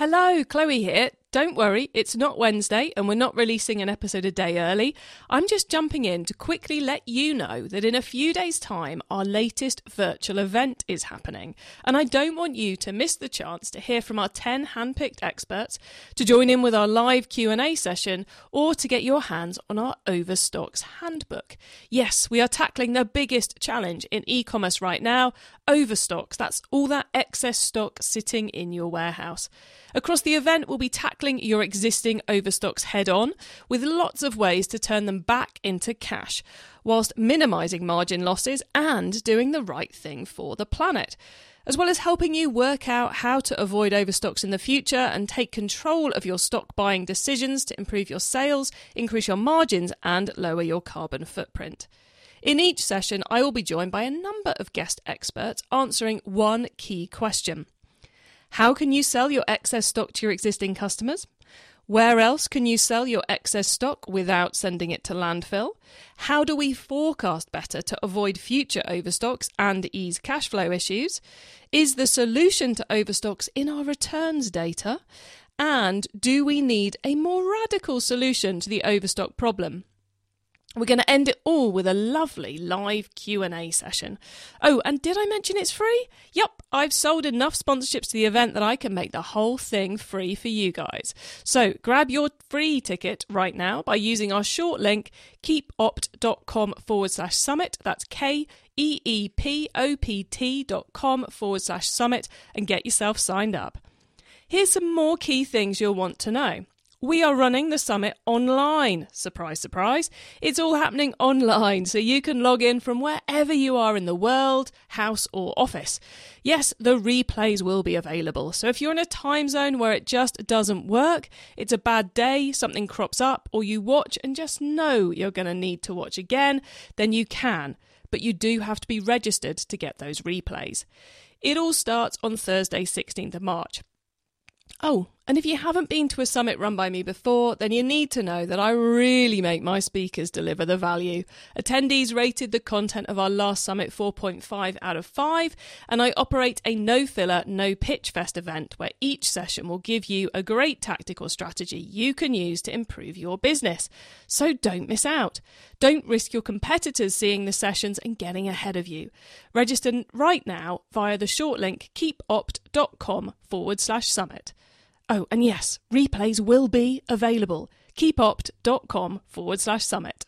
Hello, Chloe here. Don't worry, it's not Wednesday and we're not releasing an episode a day early. I'm just jumping in to quickly let you know that in a few days' time our latest virtual event is happening. And I don't want you to miss the chance to hear from our 10 handpicked experts, to join in with our live Q&A session or to get your hands on our Overstocks handbook. Yes, we are tackling the biggest challenge in e-commerce right now, overstocks. That's all that excess stock sitting in your warehouse. Across the event, we'll be tackling your existing overstocks head on with lots of ways to turn them back into cash, whilst minimising margin losses and doing the right thing for the planet. As well as helping you work out how to avoid overstocks in the future and take control of your stock buying decisions to improve your sales, increase your margins, and lower your carbon footprint. In each session, I will be joined by a number of guest experts answering one key question How can you sell your excess stock to your existing customers? Where else can you sell your excess stock without sending it to landfill? How do we forecast better to avoid future overstocks and ease cash flow issues? Is the solution to overstocks in our returns data? And do we need a more radical solution to the overstock problem? We're going to end it all with a lovely live Q&A session. Oh, and did I mention it's free? Yup, I've sold enough sponsorships to the event that I can make the whole thing free for you guys. So, grab your free ticket right now by using our short link keepopt.com forward slash summit. That's K E E P O P T dot com forward slash summit and get yourself signed up. Here's some more key things you'll want to know. We are running the summit online. Surprise, surprise. It's all happening online, so you can log in from wherever you are in the world, house, or office. Yes, the replays will be available. So if you're in a time zone where it just doesn't work, it's a bad day, something crops up, or you watch and just know you're going to need to watch again, then you can. But you do have to be registered to get those replays. It all starts on Thursday, 16th of March. Oh, and if you haven't been to a summit run by me before, then you need to know that I really make my speakers deliver the value. Attendees rated the content of our last summit 4.5 out of 5, and I operate a no filler, no pitch fest event where each session will give you a great tactical strategy you can use to improve your business. So don't miss out. Don't risk your competitors seeing the sessions and getting ahead of you. Register right now via the short link keepopt.com forward slash summit. Oh, and yes, replays will be available. Keepopt.com forward slash summit.